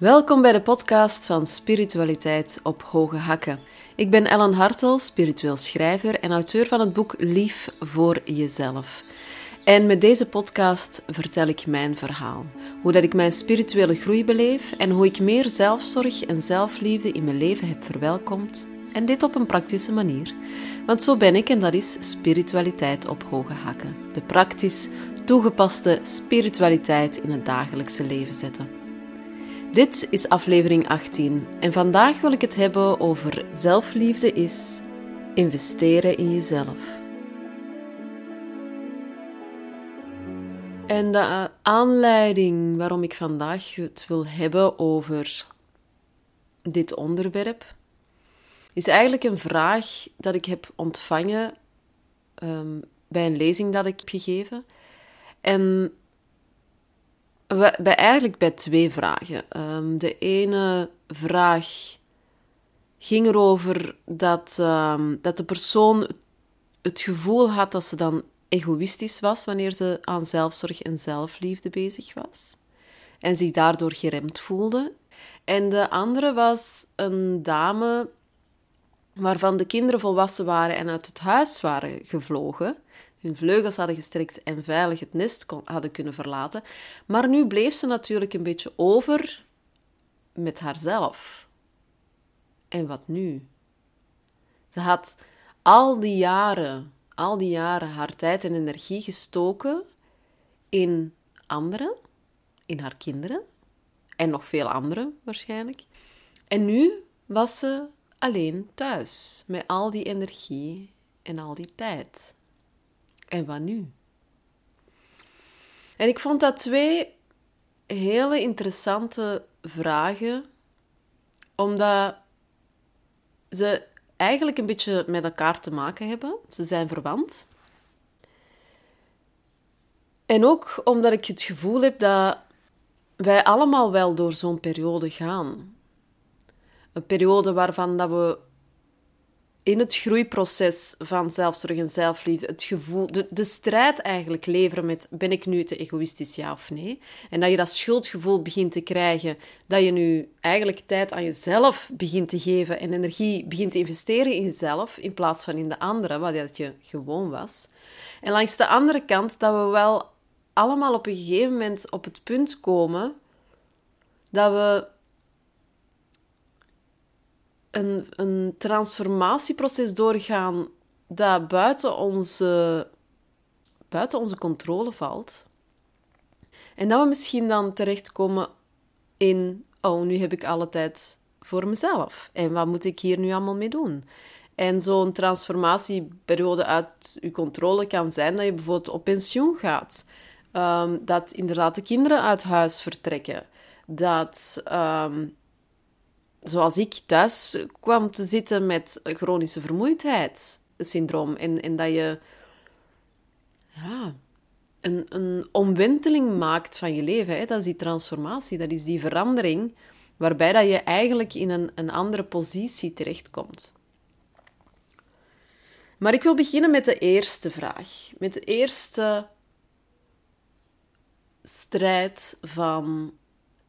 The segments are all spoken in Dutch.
Welkom bij de podcast van Spiritualiteit op Hoge Hakken. Ik ben Ellen Hartel, spiritueel schrijver en auteur van het boek Lief voor Jezelf. En met deze podcast vertel ik mijn verhaal. Hoe dat ik mijn spirituele groei beleef en hoe ik meer zelfzorg en zelfliefde in mijn leven heb verwelkomd. En dit op een praktische manier. Want zo ben ik en dat is spiritualiteit op hoge hakken. De praktisch toegepaste spiritualiteit in het dagelijkse leven zetten. Dit is aflevering 18 en vandaag wil ik het hebben over zelfliefde is investeren in jezelf. En de aanleiding waarom ik vandaag het wil hebben over dit onderwerp is eigenlijk een vraag dat ik heb ontvangen um, bij een lezing dat ik heb gegeven. En bij, eigenlijk bij twee vragen. Um, de ene vraag ging erover dat, um, dat de persoon het gevoel had dat ze dan egoïstisch was wanneer ze aan zelfzorg en zelfliefde bezig was. En zich daardoor geremd voelde. En de andere was een dame waarvan de kinderen volwassen waren en uit het huis waren gevlogen, hun vleugels hadden gestrekt en veilig het nest kon, hadden kunnen verlaten. Maar nu bleef ze natuurlijk een beetje over met haarzelf. En wat nu? Ze had al die jaren, al die jaren haar tijd en energie gestoken in anderen, in haar kinderen en nog veel anderen waarschijnlijk. En nu was ze alleen thuis met al die energie en al die tijd. En wat nu? En ik vond dat twee hele interessante vragen, omdat ze eigenlijk een beetje met elkaar te maken hebben. Ze zijn verwant. En ook omdat ik het gevoel heb dat wij allemaal wel door zo'n periode gaan. Een periode waarvan dat we in het groeiproces van zelfzorg en zelfliefde het gevoel, de, de strijd eigenlijk leveren met ben ik nu te egoïstisch, ja of nee? En dat je dat schuldgevoel begint te krijgen, dat je nu eigenlijk tijd aan jezelf begint te geven en energie begint te investeren in jezelf in plaats van in de anderen, wat je gewoon was. En langs de andere kant dat we wel allemaal op een gegeven moment op het punt komen dat we een, een transformatieproces doorgaan dat buiten onze, buiten onze controle valt. En dat we misschien dan terechtkomen in, oh, nu heb ik alle tijd voor mezelf. En wat moet ik hier nu allemaal mee doen? En zo'n transformatieperiode uit je controle kan zijn dat je bijvoorbeeld op pensioen gaat. Um, dat inderdaad de kinderen uit huis vertrekken. Dat um, zoals ik thuis kwam te zitten met chronische vermoeidheid syndroom. En, en dat je ja, een, een omwenteling maakt van je leven. Hè? Dat is die transformatie, dat is die verandering waarbij dat je eigenlijk in een, een andere positie terechtkomt. Maar ik wil beginnen met de eerste vraag. Met de eerste strijd van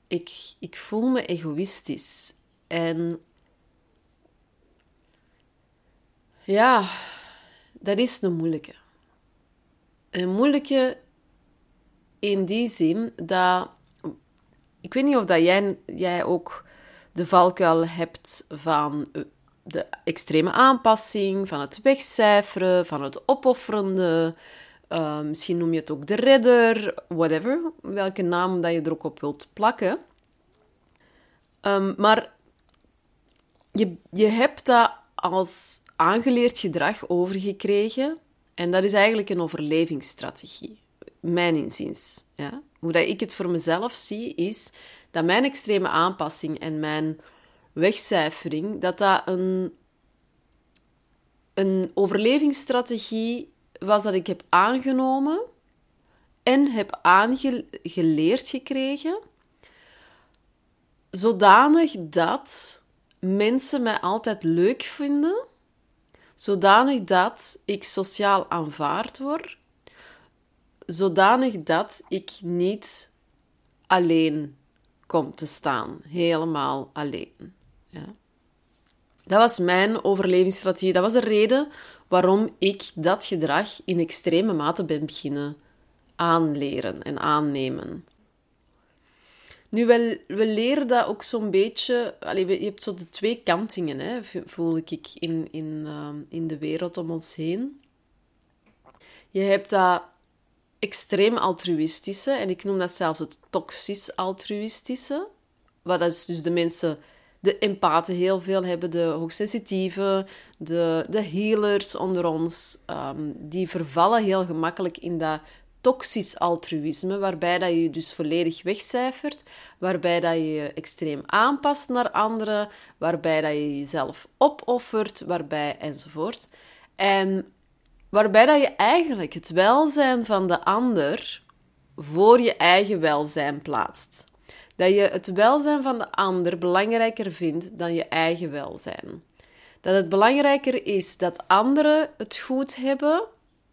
ik, ik voel me egoïstisch. En ja, dat is een moeilijke. Een moeilijke in die zin dat. Ik weet niet of dat jij, jij ook de valkuil hebt van de extreme aanpassing, van het wegcijferen, van het opofferende. Uh, misschien noem je het ook de redder, whatever, welke naam dat je er ook op wilt plakken. Um, maar je, je hebt dat als aangeleerd gedrag overgekregen. En dat is eigenlijk een overlevingsstrategie, mijn inziens. Ja? Hoe dat ik het voor mezelf zie, is dat mijn extreme aanpassing en mijn wegcijfering, dat dat een, een overlevingsstrategie was dat ik heb aangenomen en heb aangeleerd gekregen, zodanig dat mensen mij altijd leuk vinden, zodanig dat ik sociaal aanvaard word, zodanig dat ik niet alleen komt te staan, helemaal alleen. Ja. Dat was mijn overlevingsstrategie. Dat was de reden waarom ik dat gedrag in extreme mate ben beginnen aanleren en aannemen. Nu, we, we leren dat ook zo'n beetje... Je hebt zo de twee kantingen, hè, voel ik, in, in, ehm, in de wereld om ons heen. Je hebt dat extreem altruïstische, en ik noem dat zelfs het toxisch altruïstische. Wat is dus de mensen, de empathen heel veel hebben, de hoogsensitieve, de, de healers onder ons, um, die vervallen heel gemakkelijk in dat toxisch altruïsme, waarbij dat je je dus volledig wegcijfert, waarbij dat je je extreem aanpast naar anderen, waarbij dat je jezelf opoffert, waarbij enzovoort. En waarbij dat je eigenlijk het welzijn van de ander voor je eigen welzijn plaatst. Dat je het welzijn van de ander belangrijker vindt dan je eigen welzijn. Dat het belangrijker is dat anderen het goed hebben,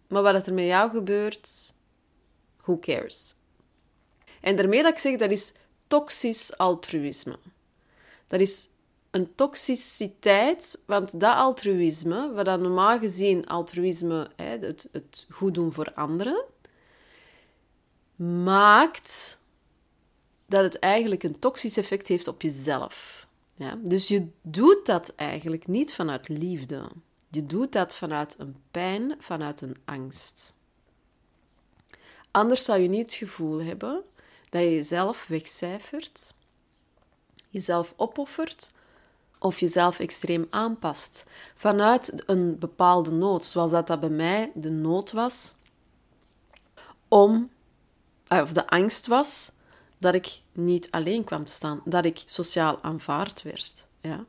maar wat er met jou gebeurt, who cares? En daarmee dat ik zeg, dat is toxisch altruïsme. Dat is een toxiciteit, want dat altruïsme, wat dan normaal gezien altruïsme, het, het goed doen voor anderen, maakt dat het eigenlijk een toxisch effect heeft op jezelf. Ja? Dus je doet dat eigenlijk niet vanuit liefde. Je doet dat vanuit een pijn, vanuit een angst. Anders zou je niet het gevoel hebben dat je jezelf wegcijfert, jezelf opoffert of jezelf extreem aanpast vanuit een bepaalde nood, zoals dat, dat bij mij de nood was om, eh, of de angst was dat ik niet alleen kwam te staan, dat ik sociaal aanvaard werd. Ja?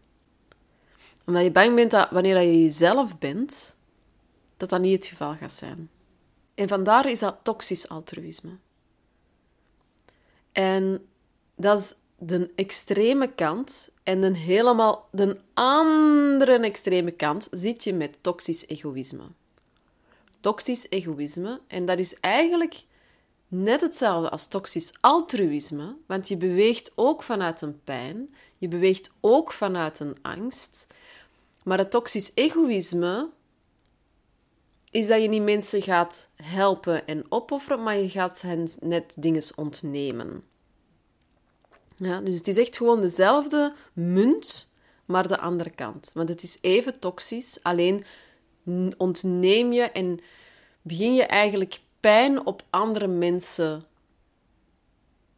Omdat je bang bent dat wanneer je jezelf bent, dat dat niet het geval gaat zijn. En vandaar is dat toxisch altruïsme. En dat is de extreme kant. En de helemaal de andere extreme kant zit je met toxisch egoïsme. Toxisch egoïsme, en dat is eigenlijk net hetzelfde als toxisch altruïsme, want je beweegt ook vanuit een pijn, je beweegt ook vanuit een angst. Maar het toxisch egoïsme is dat je niet mensen gaat helpen en opofferen, maar je gaat hen net dingen ontnemen. Ja, dus het is echt gewoon dezelfde munt, maar de andere kant. Want het is even toxisch, alleen ontneem je en begin je eigenlijk pijn op andere mensen.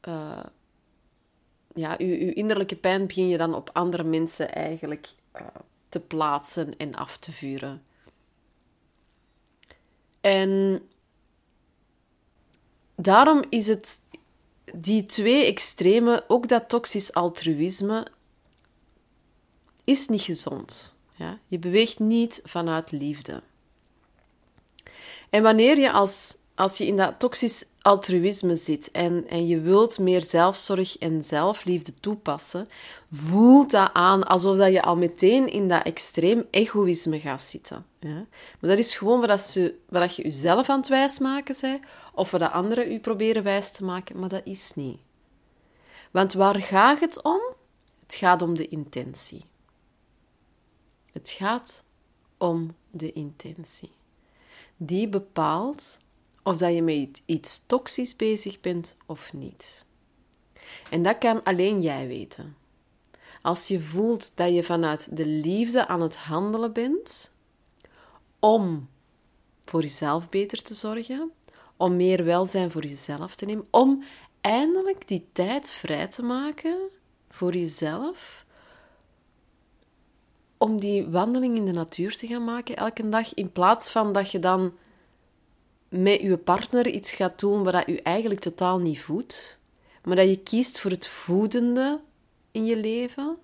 Uh, ja, je, innerlijke pijn begin je dan op andere mensen eigenlijk uh, te plaatsen en af te vuren. En daarom is het die twee extreme, ook dat toxisch altruïsme, is niet gezond. Ja? Je beweegt niet vanuit liefde. En wanneer je als, als je in dat toxisch altruïsme zit en, en je wilt meer zelfzorg en zelfliefde toepassen, voelt dat aan alsof dat je al meteen in dat extreem egoïsme gaat zitten. Maar dat is gewoon wat, ze, wat je jezelf aan het wijsmaken bent, of wat anderen u proberen wijs te maken, maar dat is niet. Want waar gaat het om? Het gaat om de intentie. Het gaat om de intentie. Die bepaalt of dat je met iets toxisch bezig bent of niet. En dat kan alleen jij weten. Als je voelt dat je vanuit de liefde aan het handelen bent om voor jezelf beter te zorgen, om meer welzijn voor jezelf te nemen, om eindelijk die tijd vrij te maken voor jezelf, om die wandeling in de natuur te gaan maken elke dag, in plaats van dat je dan met je partner iets gaat doen wat je eigenlijk totaal niet voedt, maar dat je kiest voor het voedende in je leven,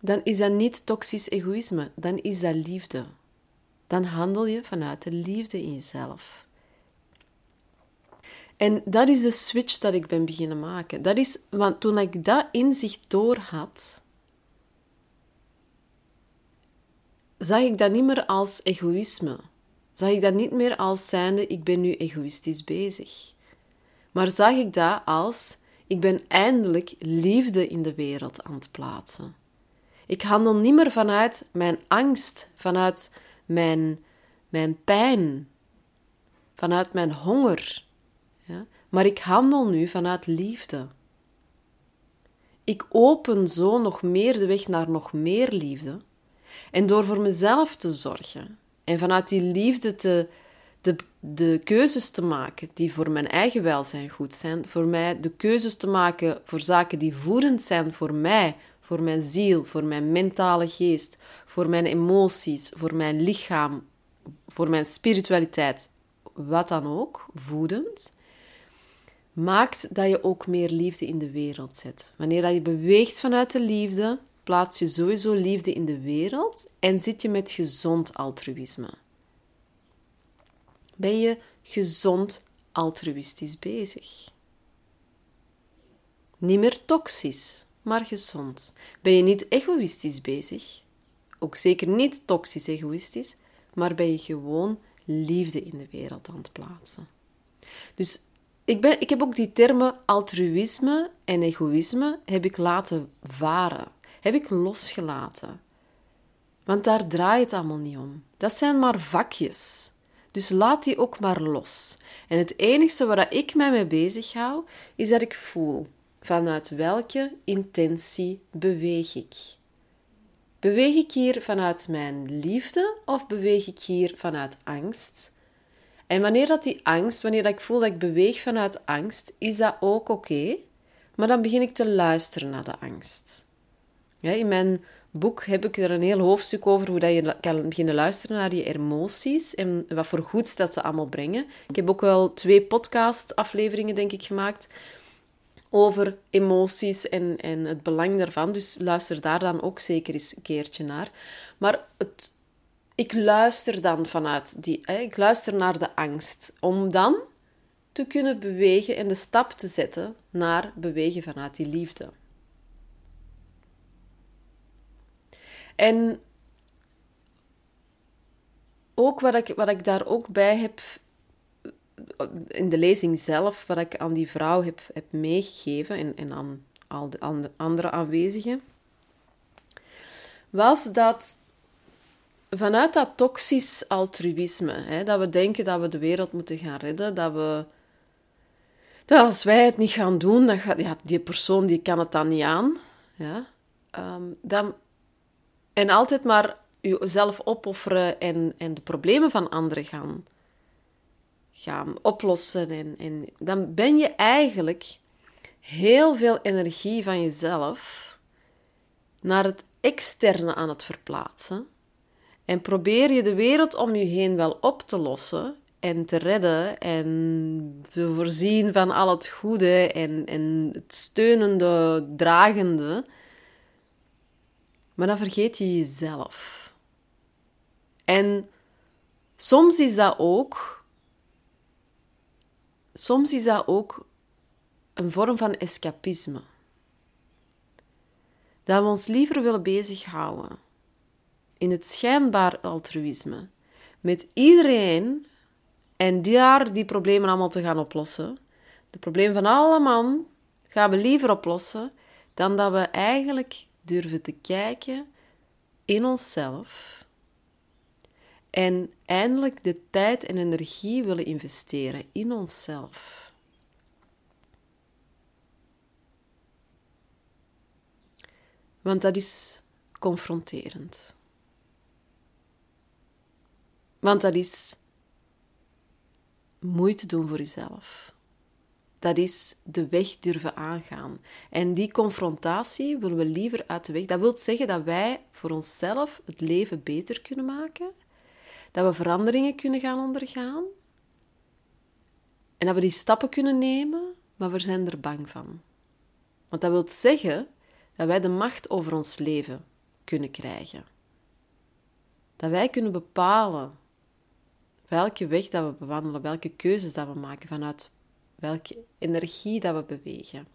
dan is dat niet toxisch egoïsme, dan is dat liefde. Dan handel je vanuit de liefde in jezelf. En dat is de switch dat ik ben beginnen maken. Dat is, want toen ik dat inzicht door had, zag ik dat niet meer als egoïsme zag ik dat niet meer als zijnde ik ben nu egoïstisch bezig. Maar zag ik dat als Ik ben eindelijk liefde in de wereld aan het plaatsen. Ik handel niet meer vanuit mijn angst, vanuit mijn, mijn pijn, vanuit mijn honger. Ja? Maar ik handel nu vanuit liefde. Ik open zo nog meer de weg naar nog meer liefde. En door voor mezelf te zorgen en vanuit die liefde te, de, de keuzes te maken die voor mijn eigen welzijn goed zijn, voor mij de keuzes te maken voor zaken die voedend zijn voor mij, voor mijn ziel, voor mijn mentale geest, voor mijn emoties, voor mijn lichaam, voor mijn spiritualiteit, wat dan ook, voedend, maakt dat je ook meer liefde in de wereld zet. Wanneer dat je beweegt vanuit de liefde, plaats je sowieso liefde in de wereld en zit je met gezond altruïsme. Ben je gezond altruïstisch bezig? Niet meer toxisch, maar gezond. Ben je niet egoïstisch bezig? Ook zeker niet toxisch egoïstisch, maar ben je gewoon liefde in de wereld aan het plaatsen. Dus ik, ben, ik heb ook die termen altruïsme en egoïsme heb ik laten varen. Heb ik losgelaten. Want daar draait het allemaal niet om. Dat zijn maar vakjes. Dus laat die ook maar los. En het enige waar ik mij mee bezig hou, is dat ik voel vanuit welke intentie beweeg ik. Beweeg ik hier vanuit mijn liefde of beweeg ik hier vanuit angst? En wanneer dat die angst, wanneer dat ik voel dat ik beweeg vanuit angst, is dat ook oké. maar dan begin ik te luisteren naar de angst. Ja, in mijn boek heb ik er een heel hoofdstuk over hoe dat je kan beginnen luisteren naar je emoties en wat voor goeds dat ze allemaal brengen. Ik heb ook wel twee podcast-afleveringen, denk ik, gemaakt over emoties en, en het belang daarvan. Dus luister daar dan ook zeker eens een keertje naar. Maar het, ik luister dan vanuit die... Hè, ik luister naar de angst. Om dan te kunnen bewegen en de stap te zetten naar bewegen vanuit die liefde. En ook wat ik, wat ik daar ook bij heb in de lezing zelf, wat ik aan die vrouw heb, heb meegegeven en, en aan al de, andere aanwezigen, was dat vanuit dat toxisch altruïsme, hè, dat we denken dat we de wereld moeten gaan redden, dat we dat als wij het niet gaan doen, dan gaat ja, die persoon die kan het dan niet aan, ja, um, dan en altijd maar jezelf opofferen en, en de problemen van anderen gaan, gaan oplossen. En, en dan ben je eigenlijk heel veel energie van jezelf naar het externe aan het verplaatsen. En probeer je de wereld om je heen wel op te lossen en te redden en te voorzien van al het goede en, en het steunende, dragende. Maar dan vergeet je jezelf. En soms is dat ook. Soms is dat ook een vorm van escapisme. Dat we ons liever willen bezighouden in het schijnbaar altruïsme met iedereen en daar die problemen allemaal te gaan oplossen. De problemen van alle man gaan we liever oplossen dan dat we eigenlijk durven te kijken in onszelf en eindelijk de tijd en energie willen investeren in onszelf. Want dat is confronterend. Want dat is moeite doen voor jezelf dat is de weg durven aangaan. En die confrontatie willen we liever uit de weg. Dat wil zeggen dat wij voor onszelf het leven beter kunnen maken, dat we veranderingen kunnen gaan ondergaan en dat we die stappen kunnen nemen, maar we zijn er bang van. Want dat wil zeggen dat wij de macht over ons leven kunnen krijgen. Dat wij kunnen bepalen welke weg dat we bewandelen, welke keuzes dat we maken vanuit welke energie dat we bewegen.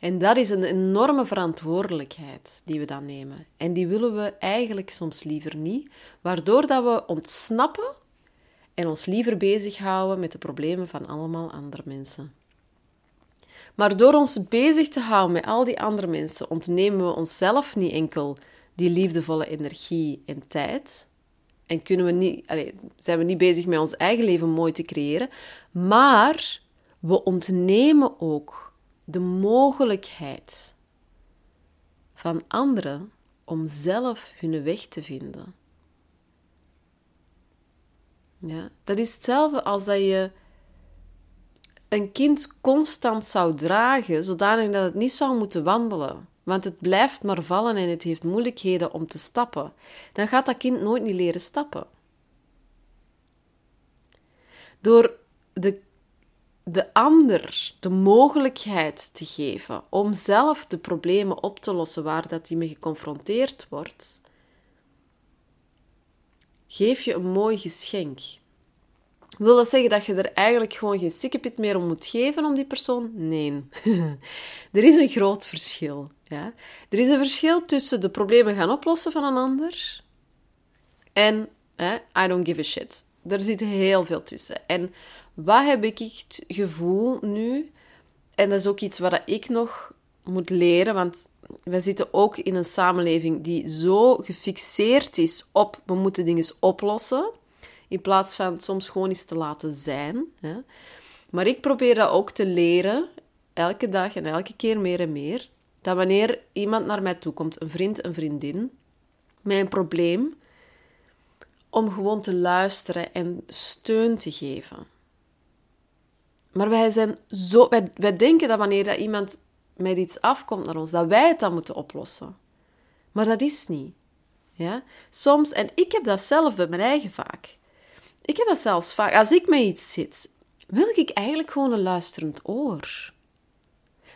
En dat is een enorme verantwoordelijkheid die we dan nemen. En die willen we eigenlijk soms liever niet, waardoor dat we ontsnappen en ons liever bezighouden met de problemen van allemaal andere mensen. Maar door ons bezig te houden met al die andere mensen, ontnemen we onszelf niet enkel die liefdevolle energie en tijd. En kunnen we niet, allez, zijn we niet bezig met ons eigen leven mooi te creëren, maar we ontnemen ook de mogelijkheid van anderen om zelf hun weg te vinden. Ja, dat is hetzelfde als dat je een kind constant zou dragen, zodanig dat het niet zou moeten wandelen. Want het blijft maar vallen en het heeft moeilijkheden om te stappen. Dan gaat dat kind nooit niet leren stappen. Door de, de ander de mogelijkheid te geven om zelf de problemen op te lossen waar dat hij mee geconfronteerd wordt, geef je een mooi geschenk. Wil dat zeggen dat je er eigenlijk gewoon geen sikkepit meer om moet geven om die persoon? Nee. er is een groot verschil. Ja? Er is een verschil tussen de problemen gaan oplossen van een ander en I don't give a shit. Er zit heel veel tussen. En wat heb ik het gevoel nu? En dat is ook iets wat ik nog moet leren, want wij zitten ook in een samenleving die zo gefixeerd is op we moeten dingen oplossen, in plaats van soms gewoon eens te laten zijn. Hè. Maar ik probeer dat ook te leren, elke dag en elke keer meer en meer, dat wanneer iemand naar mij toe komt, een vriend, een vriendin, een probleem, om gewoon te luisteren en steun te geven. Maar wij zijn zo, wij, wij denken dat wanneer dat iemand met iets afkomt naar ons, dat wij het dan moeten oplossen. Maar dat is niet. Ja? Soms, en ik heb dat zelf bij mijn eigen vaak. Ik heb dat zelfs vaak. Als ik met iets zit, wil ik eigenlijk gewoon een luisterend oor.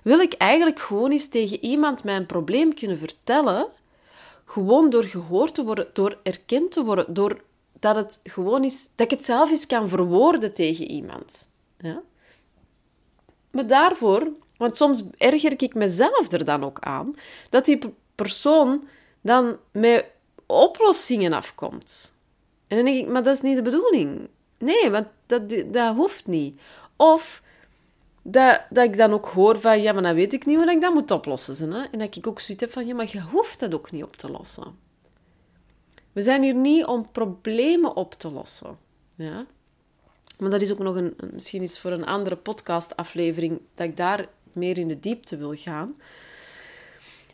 Wil ik eigenlijk gewoon eens tegen iemand mijn probleem kunnen vertellen, gewoon door gehoord te worden, door erkend te worden, door dat het gewoon is, dat ik het zelf eens kan verwoorden tegen iemand. Ja? Maar daarvoor want soms erger ik mezelf er dan ook aan dat die persoon dan met oplossingen afkomt. En dan denk ik, maar dat is niet de bedoeling. Nee, want dat, dat hoeft niet. Of dat, dat ik dan ook hoor van, ja, maar dan weet ik niet hoe ik dat moet oplossen. Hè? En dat ik ook zoiets heb van, ja, maar je hoeft dat ook niet op te lossen. We zijn hier niet om problemen op te lossen. Ja? Maar dat is ook nog een, misschien is voor een andere podcastaflevering, dat ik daar meer in de diepte wil gaan.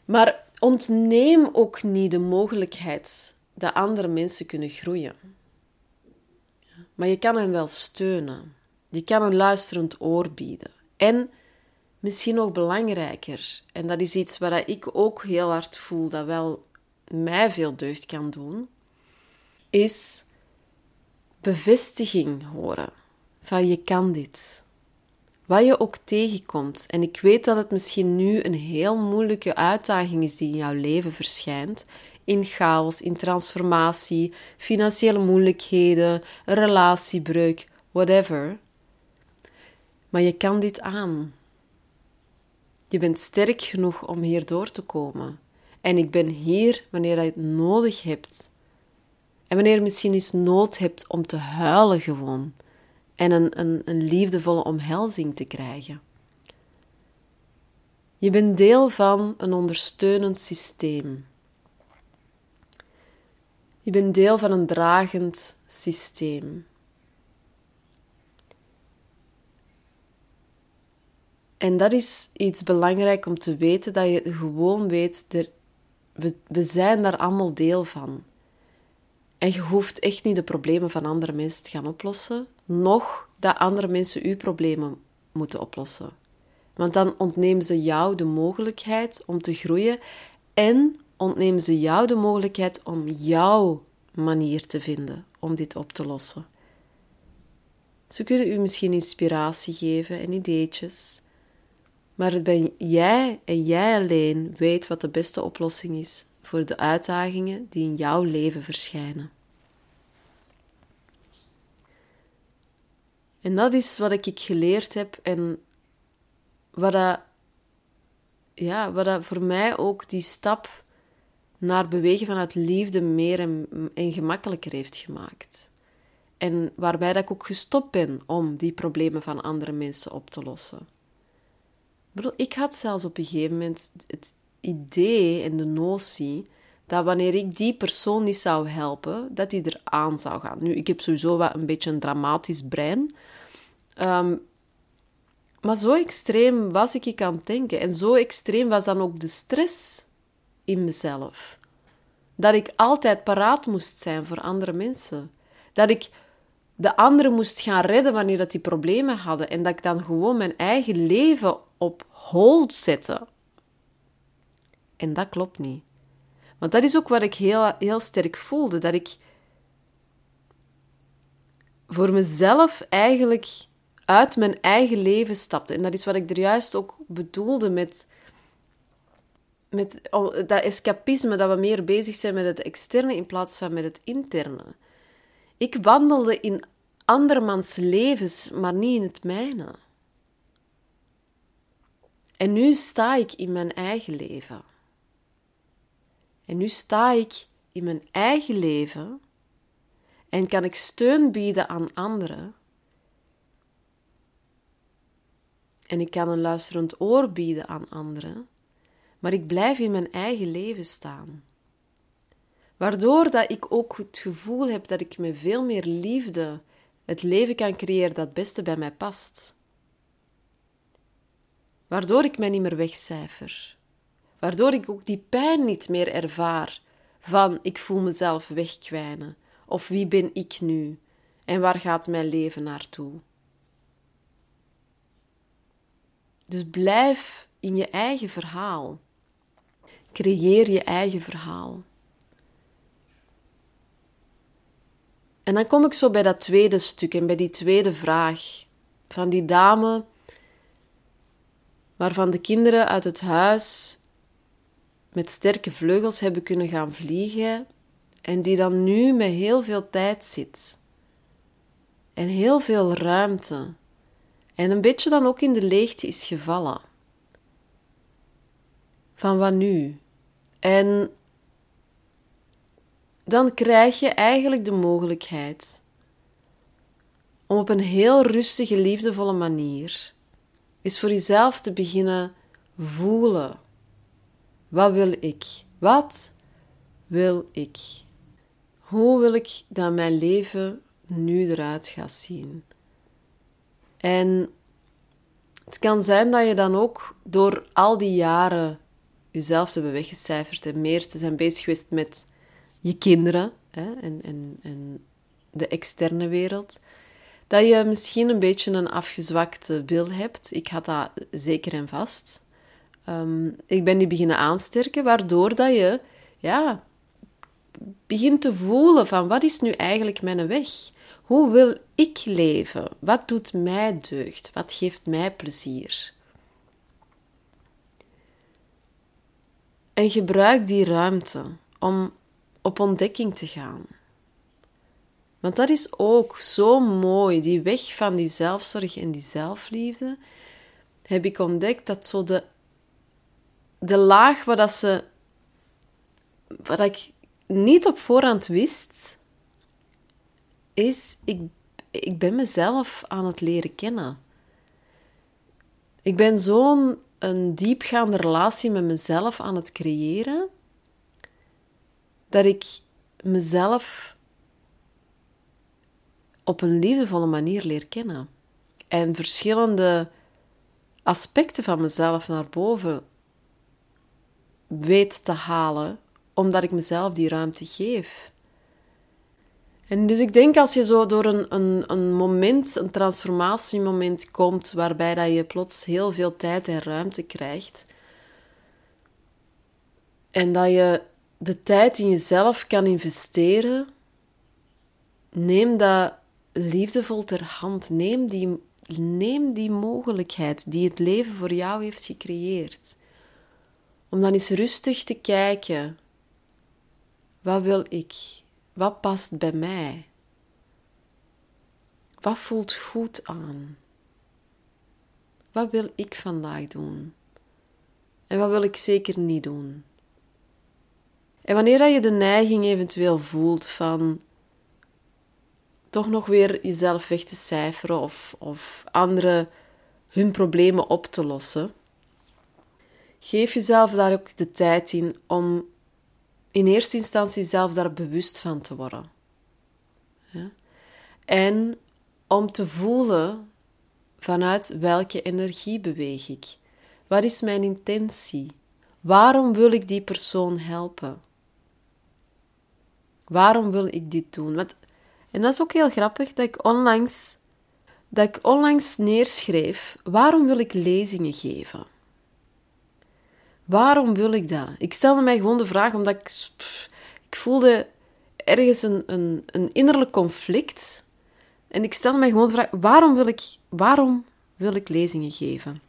Maar ontneem ook niet de mogelijkheid dat andere mensen kunnen groeien. Maar je kan hen wel steunen. Je kan een luisterend oor bieden. En misschien nog belangrijker, en dat is iets waar ik ook heel hard voel dat wel mij veel deugd kan doen, is bevestiging horen van je kan dit. Wat je ook tegenkomt. En ik weet dat het misschien nu een heel moeilijke uitdaging is die in jouw leven verschijnt. In chaos, in transformatie, financiële moeilijkheden, relatiebreuk, whatever. Maar je kan dit aan. Je bent sterk genoeg om hier door te komen. En ik ben hier wanneer je het nodig hebt. En wanneer je misschien eens nood hebt om te huilen gewoon en een, een, een liefdevolle omhelzing te krijgen. Je bent deel van een ondersteunend systeem. Je bent deel van een dragend systeem. En dat is iets belangrijk om te weten, dat je gewoon weet, er, we, we zijn daar allemaal deel van. En je hoeft echt niet de problemen van andere mensen te gaan oplossen nog dat andere mensen uw problemen moeten oplossen. Want dan ontnemen ze jou de mogelijkheid om te groeien en ontnemen ze jou de mogelijkheid om jouw manier te vinden om dit op te lossen. Ze kunnen u misschien inspiratie geven en ideetjes, maar het ben jij en jij alleen weet wat de beste oplossing is voor de uitdagingen die in jouw leven verschijnen. En dat is wat ik geleerd heb en wat dat, ja, wat dat voor mij ook die stap naar bewegen vanuit liefde meer en, en gemakkelijker heeft gemaakt. En waarbij dat ik ook gestopt ben om die problemen van andere mensen op te lossen. Ik had zelfs op een gegeven moment het idee en de notie dat wanneer ik die persoon niet zou helpen, dat die eraan zou gaan. Nu, ik heb sowieso wel een beetje een dramatisch brein. Ehm, maar zo extreem was ik aan het denken. En zo extreem was dan ook de stress in mezelf. Dat ik altijd paraat moest zijn voor andere mensen. Dat ik de anderen moest gaan redden wanneer dat die problemen hadden. En dat ik dan gewoon mijn eigen leven op hold zette. En dat klopt niet. Want dat is ook wat ik heel, heel sterk voelde. Dat ik voor mezelf eigenlijk uit mijn eigen leven stapte. En dat is wat ik er juist ook bedoelde met, met dat escapisme, dat we meer bezig zijn met het externe in plaats van met het interne. Ik wandelde in andermans levens, maar niet in het mijne. En nu sta ik in mijn eigen leven. En nu sta ik in mijn eigen leven en kan ik steun bieden aan anderen. En ik kan een luisterend oor bieden aan anderen, maar ik blijf in mijn eigen leven staan. Waardoor dat ik ook het gevoel heb dat ik met veel meer liefde het leven kan creëren dat het beste bij mij past. Waardoor ik mij niet meer wegcijfer. Waardoor ik ook die pijn niet meer ervaar van ik voel mezelf wegkwijnen. Of wie ben ik nu? En waar gaat mijn leven naartoe? Dus blijf in je eigen verhaal. Creëer je eigen verhaal. En dan kom ik zo bij dat tweede stuk en bij die tweede vraag van die dame waarvan de kinderen uit het huis met sterke vleugels hebben kunnen gaan vliegen en die dan nu met heel veel tijd zit en heel veel ruimte en een beetje dan ook in de leegte is gevallen. Van wat nu? En dan krijg je eigenlijk de mogelijkheid om op een heel rustige, liefdevolle manier is voor jezelf te beginnen voelen. Wat wil ik? Wat wil ik? Hoe wil ik dat mijn leven nu eruit gaat zien? En het kan zijn dat je dan ook door al die jaren jezelf te hebben weggecijferd en meer te zijn bezig geweest met je kinderen hè, en, en, en de externe wereld, dat je misschien een beetje een afgezwakte wil hebt. Ik had dat zeker en vast. Um, ik ben die beginnen aansterken, waardoor dat je ja, begint te voelen van wat is nu eigenlijk mijn weg? Hoe wil ik leven? Wat doet mij deugd? Wat geeft mij plezier? En gebruik die ruimte om op ontdekking te gaan. Want dat is ook zo mooi, die weg van die zelfzorg en die zelfliefde, heb ik ontdekt dat zo de, de laag wat, dat ze, wat ik niet op voorhand wist, is ik, ik ben mezelf aan het leren kennen. Ik ben zo'n diepgaande relatie met mezelf aan het creëren, dat ik mezelf op een liefdevolle manier leer kennen. En verschillende aspecten van mezelf naar boven weet te halen, omdat ik mezelf die ruimte geef. En dus ik denk als je zo door een, een, een moment, een transformatiemoment komt, waarbij dat je plots heel veel tijd en ruimte krijgt, en dat je de tijd in jezelf kan investeren, neem dat liefdevol ter hand. Neem die, neem die mogelijkheid die het leven voor jou heeft gecreëerd. Om dan eens rustig te kijken. Wat wil ik? Wat past bij mij? Wat voelt goed aan? Wat wil ik vandaag doen? En wat wil ik zeker niet doen? En wanneer je de neiging eventueel voelt van toch nog weer jezelf weg te cijferen of, of anderen hun problemen op te lossen, geef jezelf daar ook de tijd in om in eerste instantie zelf daar bewust van te worden. Ja? En om te voelen vanuit welke energie beweeg ik. Wat is mijn intentie? Waarom wil ik die persoon helpen? Waarom wil ik dit doen? Want, en dat is ook heel grappig dat ik onlangs, dat ik onlangs neerschreef: waarom wil ik lezingen geven? Waarom wil ik dat? Ik stelde mij gewoon de vraag omdat ik, ik voelde ergens een, een, een innerlijk conflict. En ik stelde mij gewoon de vraag: waarom wil ik, waarom wil ik lezingen geven?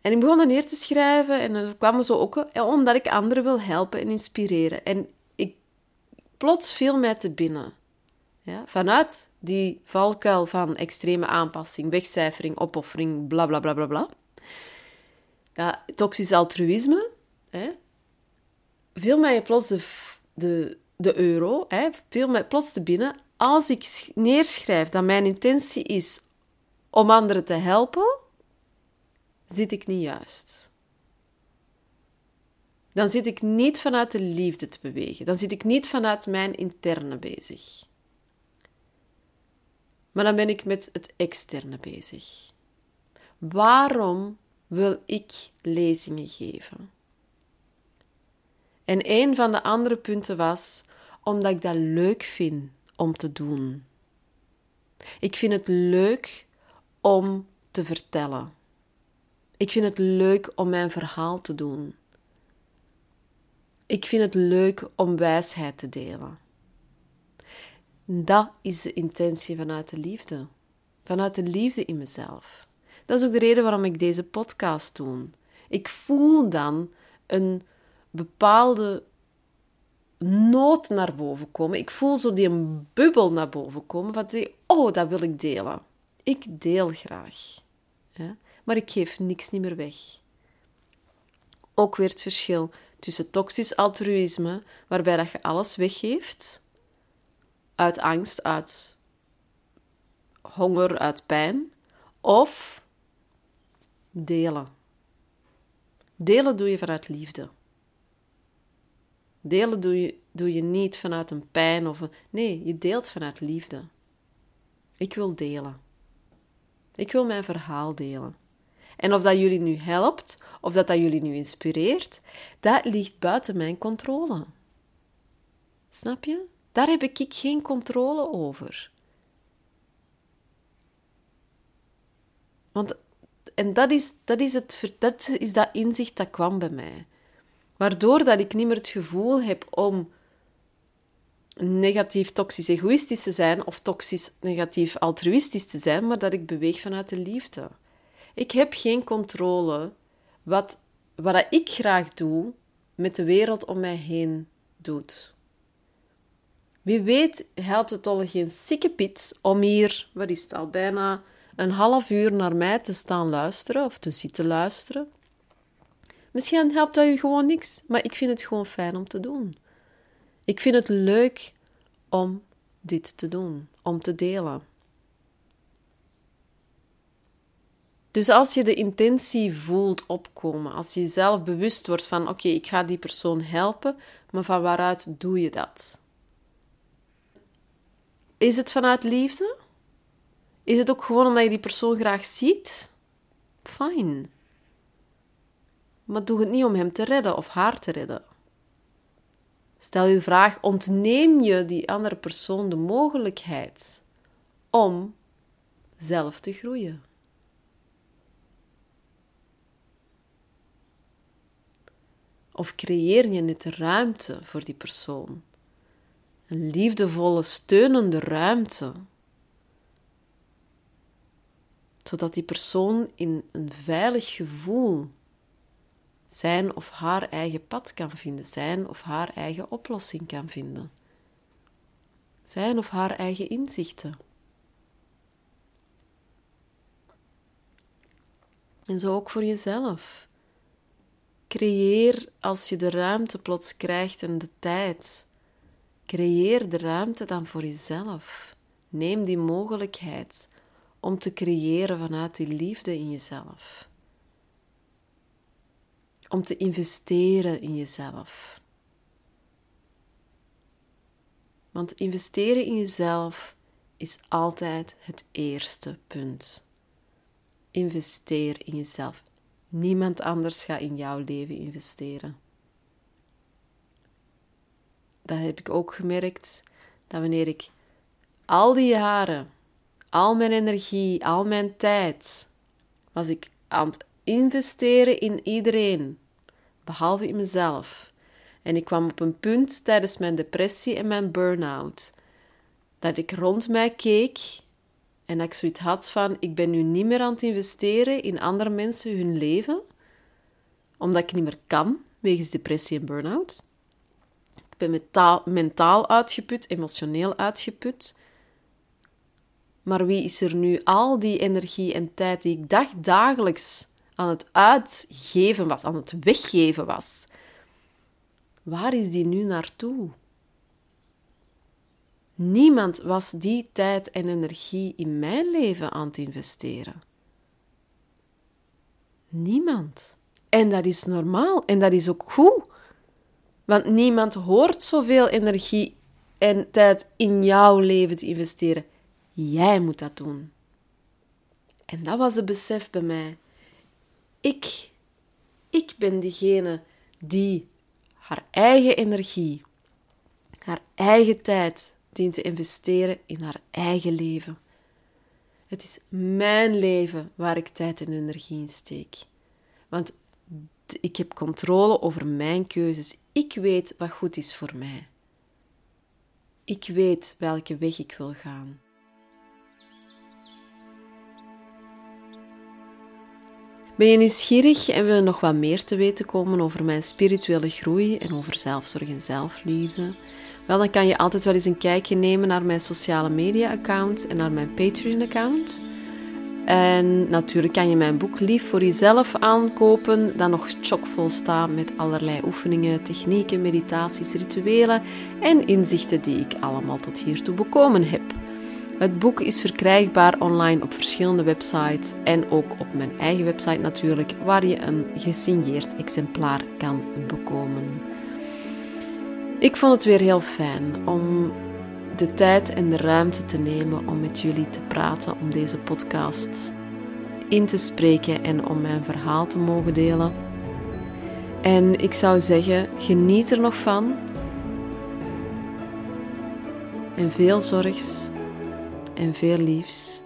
En ik begon er neer te schrijven en er kwamen zo ook omdat ik anderen wil helpen en inspireren. En ik plots viel mij te binnen. Ja, vanuit die valkuil van extreme aanpassing, wegcijfering, opoffering, bla bla bla bla bla. Ja, toxisch altruïsme. Hè, viel mij plots de, de, de euro, hè, viel mij plots te binnen. Als ik neerschrijf dat mijn intentie is om anderen te helpen, zit ik niet juist. Dan zit ik niet vanuit de liefde te bewegen. Dan zit ik niet vanuit mijn interne bezig. Maar dan ben ik met het externe bezig. Waarom wil ik lezingen geven? En een van de andere punten was omdat ik dat leuk vind om te doen. Ik vind het leuk om te vertellen. Ik vind het leuk om mijn verhaal te doen. Ik vind het leuk om wijsheid te delen. Dat is de intentie vanuit de liefde. Vanuit de liefde in mezelf. Dat is ook de reden waarom ik deze podcast doe. Ik voel dan een bepaalde nood naar boven komen. Ik voel zo die een bubbel naar boven komen. Wat die, oh, dat wil ik delen. Ik deel graag. Maar ik geef niks niet meer weg. Ook weer het verschil tussen toxisch altruïsme, waarbij dat je alles weggeeft, uit angst, uit honger, uit pijn, of delen. Delen doe je vanuit liefde. Delen doe je, doe je niet vanuit een pijn of een... Nee, je deelt vanuit liefde. Ik wil delen. Ik wil mijn verhaal delen. En of dat jullie nu helpt, of dat dat jullie nu inspireert, dat ligt buiten mijn controle. Snap je? Daar heb ik geen controle over. Want, en dat is, dat, is het, dat is dat inzicht dat kwam bij mij. Waardoor dat ik niet meer het gevoel heb om negatief toxisch egoïstisch te zijn of toxisch negatief altruïstisch te zijn, maar dat ik beweeg vanuit de liefde. Ik heb geen controle wat, wat ik graag doe met de wereld om mij heen doet. Wie weet helpt het al geen piet om hier, wat is het al, bijna een half uur naar mij te staan luisteren of te zitten luisteren. Misschien helpt dat u gewoon niks, maar ik vind het gewoon fijn om te doen. Ik vind het leuk om dit te doen, om te delen. Dus als je de intentie voelt opkomen, als je jezelf bewust wordt van: oké, ik ga die persoon helpen, maar van waaruit doe je dat? Is het vanuit liefde? Is het ook gewoon omdat je die persoon graag ziet? Fijn. Maar doe het niet om hem te redden of haar te redden. Stel je de vraag: ontneem je die andere persoon de mogelijkheid om zelf te groeien? Of creëer je net ruimte voor die persoon? Een liefdevolle, steunende ruimte. Zodat die persoon in een veilig gevoel zijn of haar eigen pad kan vinden, zijn of haar eigen oplossing kan vinden, zijn of haar eigen inzichten. En zo ook voor jezelf. Creëer als je de ruimte plots krijgt en de tijd. Creëer de ruimte dan voor jezelf. Neem die mogelijkheid om te creëren vanuit die liefde in jezelf. om te investeren in jezelf. Want investeren in jezelf is altijd het eerste punt. Investeer in jezelf. Niemand anders gaat in jouw leven investeren. Dat heb ik ook gemerkt, dat wanneer ik al die jaren, al mijn energie, al mijn tijd, was ik aan het investeren in iedereen, behalve in mezelf. En ik kwam op een punt tijdens mijn depressie en mijn burn-out dat ik rond mij keek en ik zoiets had van: ik ben nu niet meer aan het investeren in andere mensen hun leven, omdat ik niet meer kan wegens depressie en burn-out. Ik ben mentaal uitgeput, emotioneel uitgeput. Maar wie is er nu al die energie en tijd die ik dag, dagelijks aan het uitgeven was, aan het weggeven was? Waar is die nu naartoe? Niemand was die tijd en energie in mijn leven aan het investeren. Niemand. En dat is normaal en dat is ook goed. Want niemand hoort zoveel energie en tijd in jouw leven te investeren. Jij moet dat doen. En dat was het besef bij mij. Ik, ik ben diegene die haar eigen energie, haar eigen tijd dient te investeren in haar eigen leven. Het is mijn leven waar ik tijd en energie in steek. Want ik heb controle over mijn keuzes. Ik weet wat goed is voor mij. Ik weet welke weg ik wil gaan. Ben je nieuwsgierig en wil je nog wat meer te weten komen over mijn spirituele groei en over zelfzorg en zelfliefde? Wel, dan kan je altijd wel eens een kijkje nemen naar mijn sociale media account en naar mijn Patreon account. En natuurlijk kan je mijn boek Lief voor jezelf aankopen, dat nog chockvol staat met allerlei oefeningen, technieken, meditaties, rituelen en inzichten die ik allemaal tot hiertoe bekomen heb. Het boek is verkrijgbaar online op verschillende websites en ook op mijn eigen website natuurlijk, waar je een gesigneerd exemplaar kan bekomen. Ik vond het weer heel fijn om de tijd en de ruimte te nemen om met jullie te praten, om deze podcast in te spreken en om mijn verhaal te mogen delen. En ik zou zeggen, geniet er nog van. En veel zorgs en veel liefs.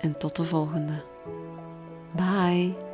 En tot de volgende. Bye.